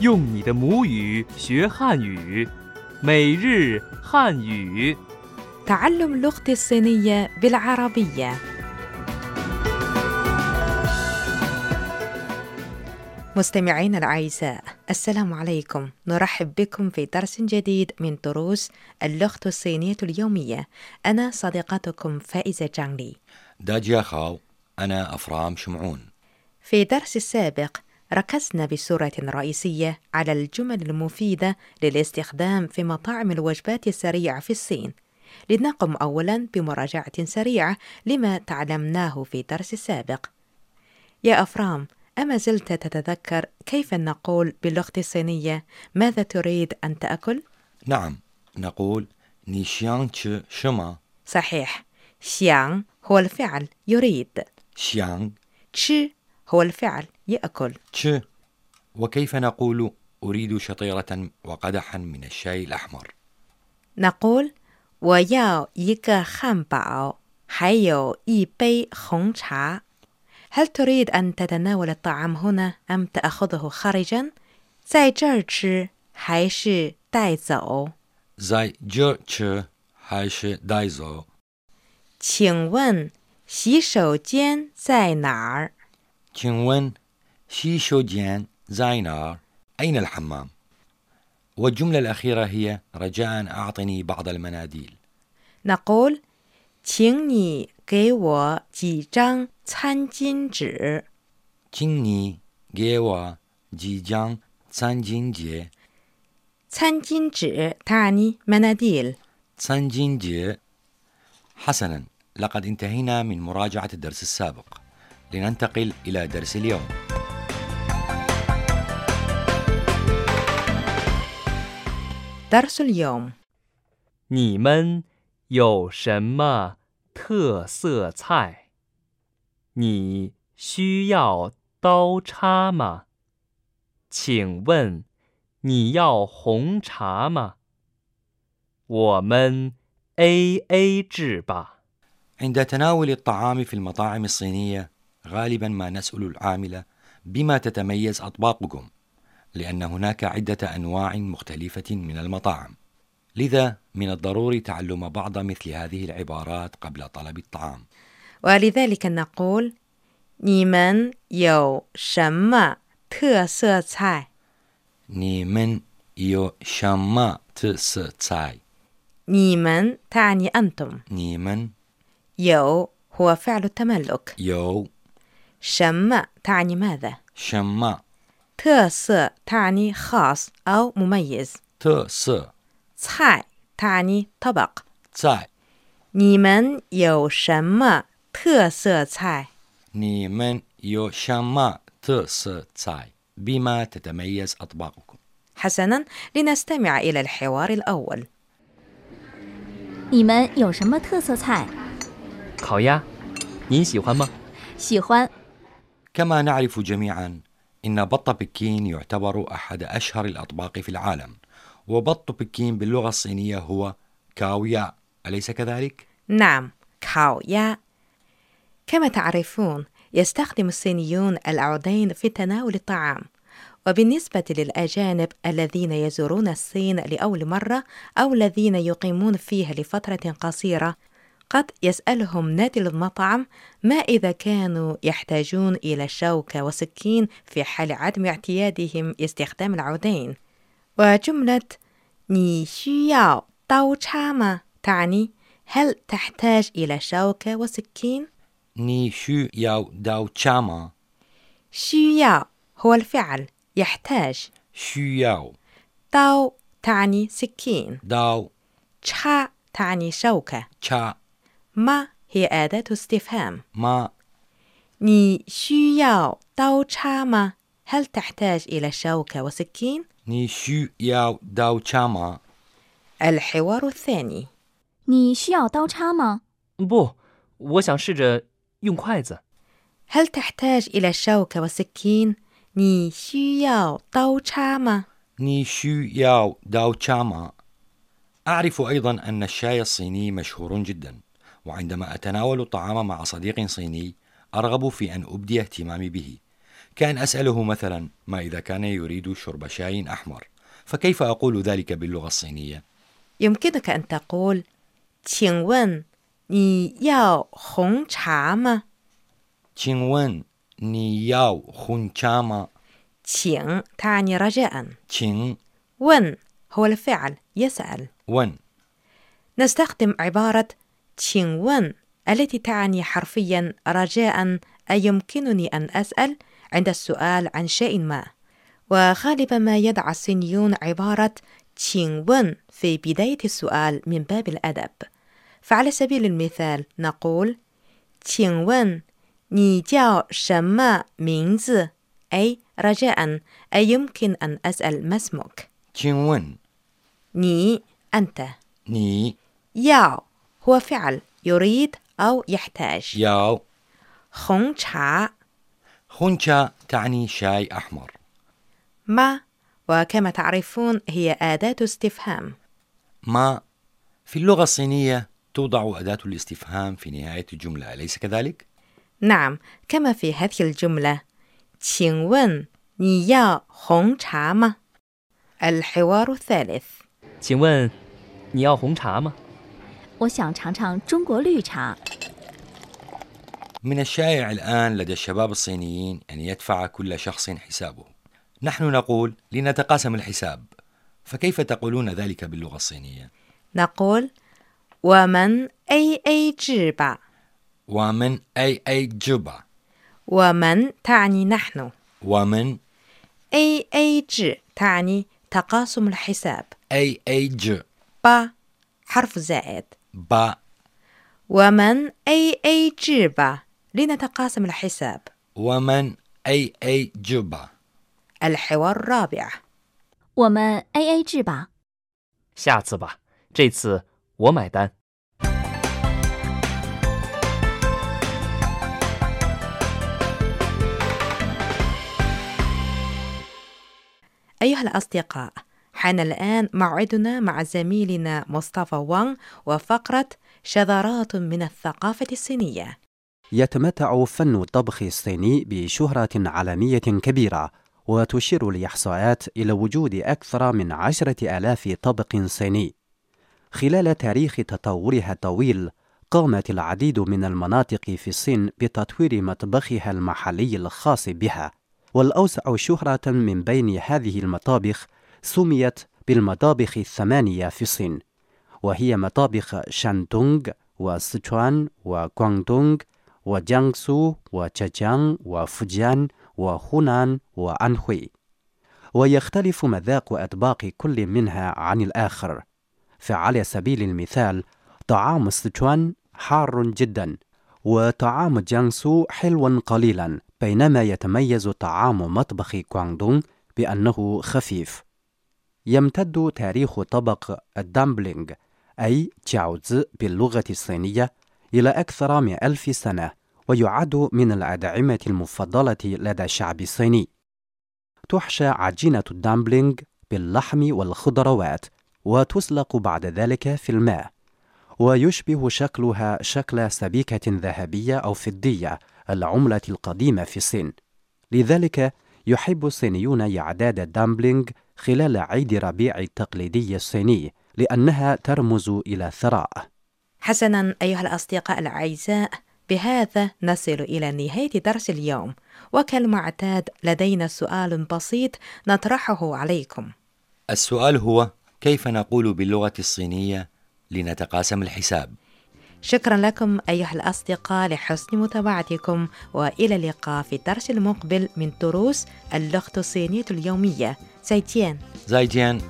用你的母语学汉语，每日汉语。 تعلم اللغة الصينية بالعربية مستمعينا الأعزاء السلام عليكم نرحب بكم في درس جديد من دروس اللغة الصينية اليومية أنا صديقتكم فائزة جانلي داجيا خاو أنا أفرام شمعون في درس السابق ركزنا بصورة رئيسية على الجمل المفيدة للاستخدام في مطاعم الوجبات السريعة في الصين. لنقم أولا بمراجعة سريعة لما تعلمناه في الدرس السابق يا أفرام أما زلت تتذكر كيف نقول باللغة الصينية ماذا تريد أن تأكل؟ نعم نقول نيشيان شما. صحيح. شيانغ هو الفعل يريد. شيانغ. تشي هو الفعل يأكل تش وكيف نقول أريد شطيرة وقدحا من الشاي الأحمر نقول 我要一个汉堡，还有一杯红茶。هل تريد أن تتناول الطعام هنا أم تأخذه خارجا؟ 在这儿吃还是带走？ زاي جو تش هايش دايزو 请问洗手间在哪儿？ تشنون شيشو جيان زاينار أين الحمام؟ والجملة الأخيرة هي رجاء أعطني بعض المناديل نقول 请你给我几张餐巾纸。 تشني جيوا جيجان تسانجين جي 餐巾纸 تعني مناديل تسانجين جي حسنا لقد انتهينا من مراجعة الدرس السابق لننتقل إلى درس اليوم درس اليوم 你们有什么特色菜？你需要刀叉吗？请问你要红茶吗？我们 A A 制吧。 عند تناول الطعام في المطاعم الصينية غالبا ما نسأل العاملة بما تتميز أطباقكم لأن هناك عدة أنواع مختلفة من المطاعم لذا من الضروري تعلم بعض مثل هذه العبارات قبل طلب الطعام ولذلك نقول 你们有什么特色菜？ ني من يو شما تس تساي 你们 تعني أنتم ني من 有 هو فعل التملك يو 什么 تعني ماذا شما 特色 تعني خاص أو مميز تس 菜 تعني طبق تساي 你们有什么特色菜？ ني من يو شما تس تساي بما تتميز أطباقكم حسنا لنستمع إلى الحوار الأول 你们有什么特色菜？烤鸭，您喜欢吗？喜欢。 كما نعرف جميعا إن بط بكين يعتبر أحد أشهر الأطباق في العالم وبط بكين باللغة الصينية هو كاويا. أليس كذلك؟ نعم كاو يا كما تعرفون يستخدم الصينيون العودين في تناول الطعام. وبالنسبة للأجانب الذين يزورون الصين لأول مرة أو الذين يقيمون فيها لفترة قصيرة قد يسألهم نادل المطعم ما إذا كانوا يحتاجون إلى شوكة وسكين في حال عدم اعتيادهم استخدام العودين وجملة 你需要刀叉吗 تعني هل تحتاج إلى شوكة وسكين؟ ني شو ياو داو تشاما 需要 هو الفعل يحتاج شو ياو داو تعني سكين داو شا تعني شوكة تشا ما هي أداة استفهام ما 你需要刀叉吗 هل تحتاج إلى شوكة وسكين؟ ني شو ياو داو تشاما الحوار الثاني 你需要刀叉吗？不，我想试着用筷子。 هل تحتاج إلى شوكة وسكين؟ 你需要刀叉吗 ني شو ياو داو تشاما أعرف أيضا أن الشاي الصيني مشهور جدا وعندما أتناول الطعام مع صديق صيني أرغب في أن أبدي اهتمامي به كأن أسأله مثلا ما إذا كان يريد شرب شاي أحمر فكيف أقول ذلك باللغة الصينية؟ يمكنك أن تقول 请问你要红茶吗？请问你要红茶吗？请 تعني رجاء 请 ون هو الفعل يسأل ون نستخدم عبارة 请问 التي تعني حرفيا رجاء أيمكنني أن أسأل؟ عند السؤال عن شيء ما. وغالبا ما يدعى الصينيون عبارة 请问 في بداية السؤال من باب الأدب. فعلى سبيل المثال نقول 请问你叫什么名字 أي رجاء أيمكن أن أسأل ما اسمك؟ تشينغون. ني أنت. ني. ياو. هو فعل يريد أو يحتاج 要 خون شا خنشا تعني شاي أحمر ما وكما تعرفون هي أداة استفهام ما في اللغة الصينية توضع أداة الاستفهام في نهاية الجملة أليس كذلك؟ نعم كما في هذه الجملة 请问你要红茶吗 الحوار الثالث 请问你要红茶吗？ 我想尝尝中国绿茶。 من الشائع الآن لدى الشباب الصينيين أن يدفع كل شخص حسابه نحن نقول لنتقاسم الحساب فكيف تقولون ذلك باللغة الصينية؟ نقول 我们 A A 制吧 ومن أي أي جبا 我们 تعني نحن ومن A A 制 تعني تقاسم الحساب أي أي ج با حرف زائد با 我们 A A 制吧 لنتقاسم الحساب ومن أي أي جبا الحوار الرابع 我们 A A 制吧。下次吧，这次我买单。 أيها الأصدقاء حان الآن موعدنا مع زميلنا مصطفى وان وفقرة شذرات من الثقافة الصينية. يتمتع فن الطبخ الصيني بشهرة عالمية كبيرة وتشير الإحصاءات إلى وجود أكثر من عشرة آلاف طبق صيني. خلال تاريخ تطورها الطويل قامت العديد من المناطق في الصين بتطوير مطبخها المحلي الخاص بها والأوسع شهرة من بين هذه المطابخ سميت بالمطابخ الثمانية في الصين وهي مطابخ شانتونغ وسيتشوان وغواندونغ وجيانغسو وجيجيان وفوجيان وهونان وأنخوي ويختلف مذاق أطباق كل منها عن الآخر. فعلى سبيل المثال طعام سيتشوان حار جدا وطعام جيانغسو حلو قليلا بينما يتميز طعام مطبخ غواندونغ بأنه خفيف. يمتد تاريخ طبق الدامبلينغ أي جاوز باللغة الصينية إلى أكثر من ألف سنة ويعد من الأطعمة المفضلة لدى الشعب الصيني. تحشى عجينة الدامبلينغ باللحم والخضروات وتسلق بعد ذلك في الماء ويشبه شكلها شكل سبيكة ذهبية أو فضية العملة القديمة في الصين. لذلك يحب الصينيون إعداد الدامبلينغ خلال عيد ربيع التقليدي الصيني لأنها ترمز إلى الثراء. حسنا أيها الأصدقاء الأعزاء بهذا نصل إلى نهاية درس اليوم. وكالمعتاد لدينا سؤال بسيط نطرحه عليكم. السؤال هو كيف نقول باللغة الصينية لنتقاسم الحساب؟ شكرا لكم أيها الأصدقاء لحسن متابعتكم وإلى اللقاء في الدرس المقبل من دروس اللغة الصينية اليومية. زيتين زايجيان